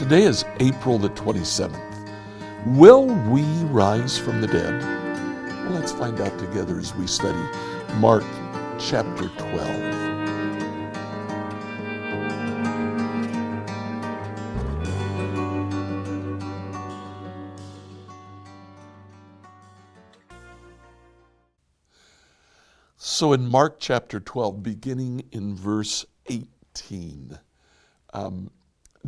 Today is April the 27th. Will we rise from the dead? Well, let's find out together as we study Mark chapter 12. So, in Mark chapter 12, beginning in verse 18, um,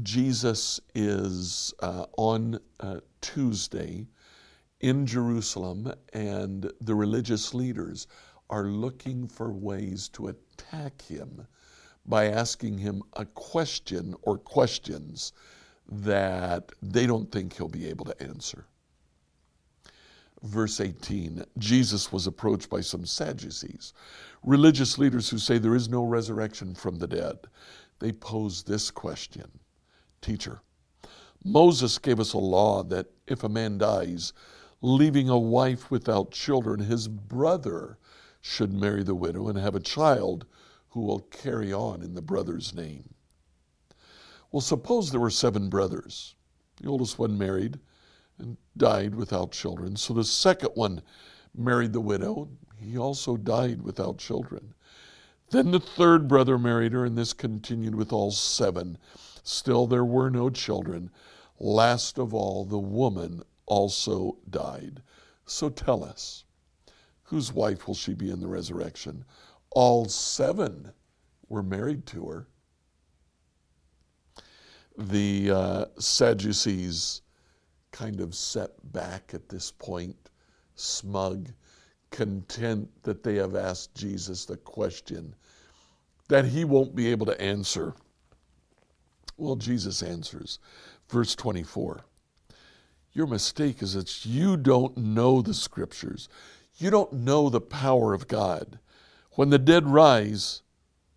Jesus is uh, on uh, Tuesday in Jerusalem, and the religious leaders are looking for ways to attack him by asking him a question or questions that they don't think he'll be able to answer. Verse 18 Jesus was approached by some Sadducees, religious leaders who say there is no resurrection from the dead. They pose this question Teacher, Moses gave us a law that if a man dies, leaving a wife without children, his brother should marry the widow and have a child who will carry on in the brother's name. Well, suppose there were seven brothers. The oldest one married and died without children. So the second one married the widow. He also died without children. Then the third brother married her, and this continued with all seven. Still, there were no children. Last of all, the woman also died. So tell us, whose wife will she be in the resurrection? All seven were married to her. The uh, Sadducees kind of set back at this point, smug, content that they have asked Jesus the question that he won't be able to answer. Well, Jesus answers, verse 24 Your mistake is that you don't know the scriptures, you don't know the power of God. When the dead rise,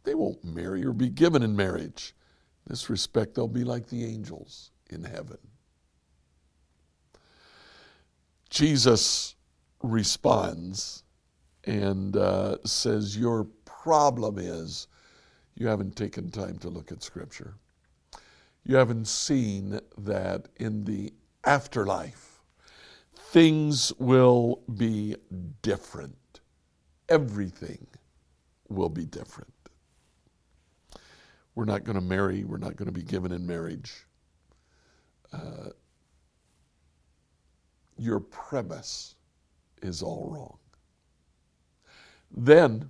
they won't marry or be given in marriage. In this respect, they'll be like the angels in heaven. Jesus responds and uh, says, Your problem is you haven't taken time to look at Scripture you haven't seen that in the afterlife, things will be different. Everything will be different. We're not going to marry, we're not going to be given in marriage. Uh, your premise is all wrong. Then,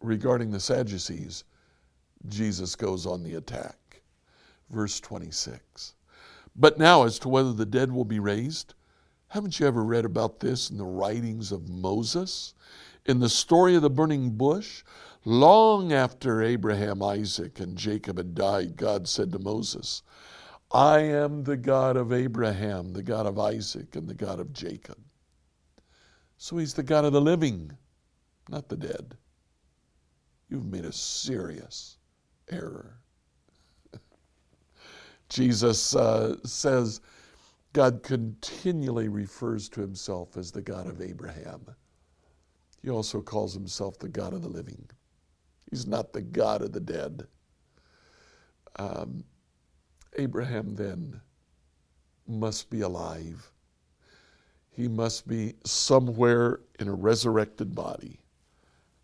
regarding the Sadducees, Jesus goes on the attack verse 26. But now, as to whether the dead will be raised, haven't you ever read about this in the writings of Moses? In the story of the burning bush, long after Abraham, Isaac, and Jacob had died, God said to Moses, I am the God of Abraham, the God of Isaac, and the God of Jacob. So he's the God of the living, not the dead. You've made a serious error. Jesus uh, says God continually refers to himself as the God of Abraham. He also calls himself the God of the living. He's not the God of the dead. Um, Abraham then must be alive. He must be somewhere in a resurrected body.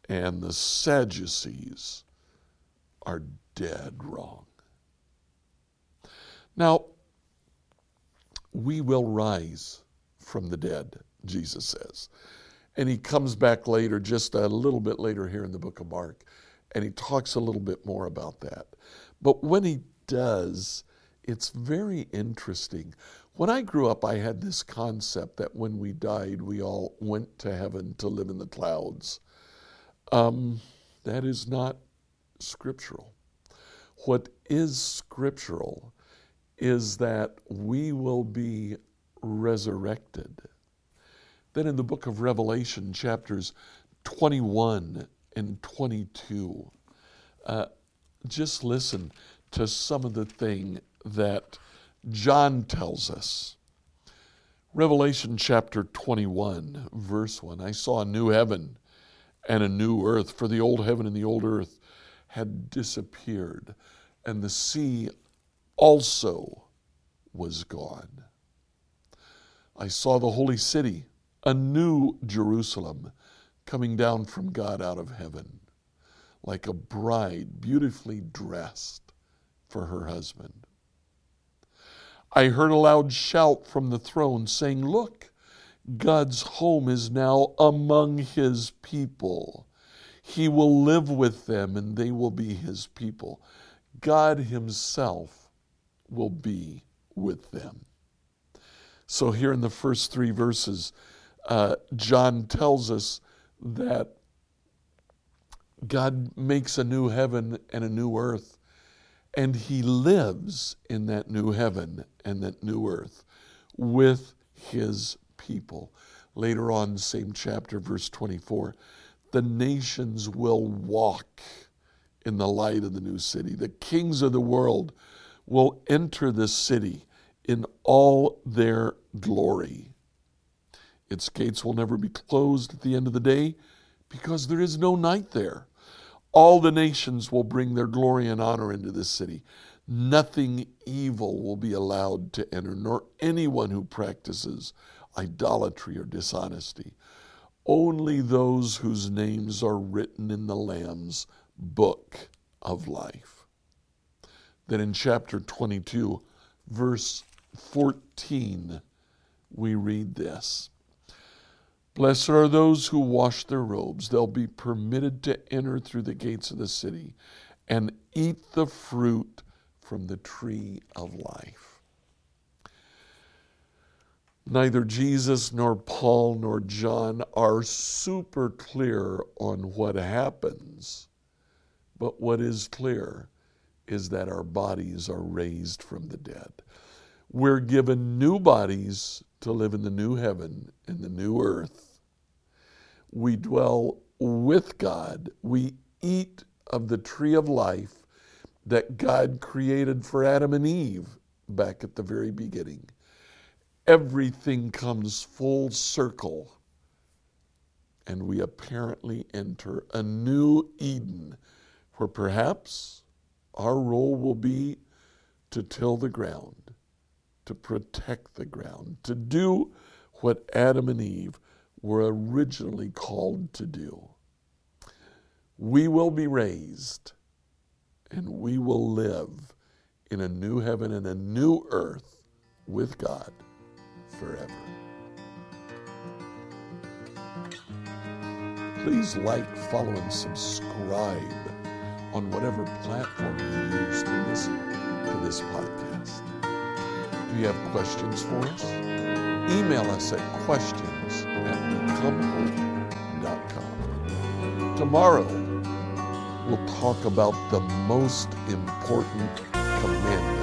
And the Sadducees are dead wrong. Now, we will rise from the dead, Jesus says. And he comes back later, just a little bit later here in the book of Mark, and he talks a little bit more about that. But when he does, it's very interesting. When I grew up, I had this concept that when we died, we all went to heaven to live in the clouds. Um, that is not scriptural. What is scriptural is that we will be resurrected. Then in the book of Revelation, chapters 21 and 22, uh, just listen to some of the thing that John tells us. Revelation chapter 21, verse 1 I saw a new heaven and a new earth, for the old heaven and the old earth had disappeared, and the sea also was gone. I saw the holy city, a new Jerusalem, coming down from God out of heaven, like a bride beautifully dressed for her husband. I heard a loud shout from the throne saying, Look, God's home is now among his people. He will live with them and they will be his people. God himself will be with them. So, here in the first three verses, uh, John tells us that God makes a new heaven and a new earth, and He lives in that new heaven and that new earth with His people. Later on, same chapter, verse 24, the nations will walk in the light of the new city. The kings of the world will enter the city in all their glory. Its gates will never be closed at the end of the day because there is no night there. All the nations will bring their glory and honor into this city. Nothing evil will be allowed to enter, nor anyone who practices idolatry or dishonesty. Only those whose names are written in the Lamb's book of life. Then in chapter 22, verse 14, we read this Blessed are those who wash their robes. They'll be permitted to enter through the gates of the city and eat the fruit from the tree of life. Neither Jesus nor Paul nor John are super clear on what happens, but what is clear is that our bodies are raised from the dead. We're given new bodies to live in the new heaven and the new earth. We dwell with God. We eat of the tree of life that God created for Adam and Eve back at the very beginning. Everything comes full circle, and we apparently enter a new Eden where perhaps our role will be to till the ground to protect the ground, to do what Adam and Eve were originally called to do. We will be raised and we will live in a new heaven and a new earth with God forever. Please like, follow, and subscribe on whatever platform you use to listen to this podcast. Do you have questions for us? Email us at questions at becomehope.com. Tomorrow, we'll talk about the most important commandment